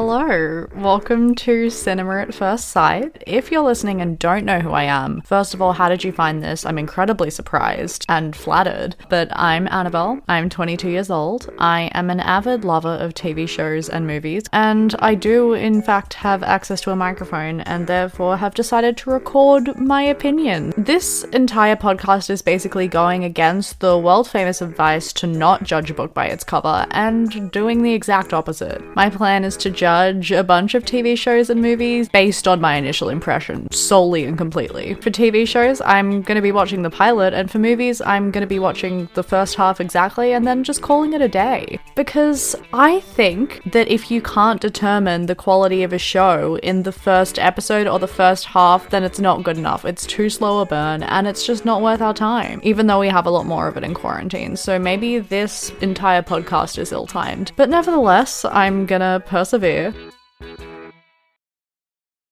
Hello, welcome to Cinema at First Sight. If you're listening and don't know who I am, first of all, how did you find this? I'm incredibly surprised and flattered. But I'm Annabelle, I'm 22 years old, I am an avid lover of TV shows and movies, and I do, in fact, have access to a microphone and therefore have decided to record my opinion. This entire podcast is basically going against the world famous advice to not judge a book by its cover and doing the exact opposite. My plan is to judge a bunch of TV shows and movies based on my initial impression, solely and completely. For TV shows, I'm going to be watching the pilot, and for movies, I'm going to be watching the first half exactly and then just calling it a day. Because I think that if you can't determine the quality of a show in the first episode or the first half, then it's not good enough. It's too slow a burn, and it's just not worth our time, even though we have a lot more of it in quarantine. So maybe this entire podcast is ill timed. But nevertheless, I'm gonna persevere you.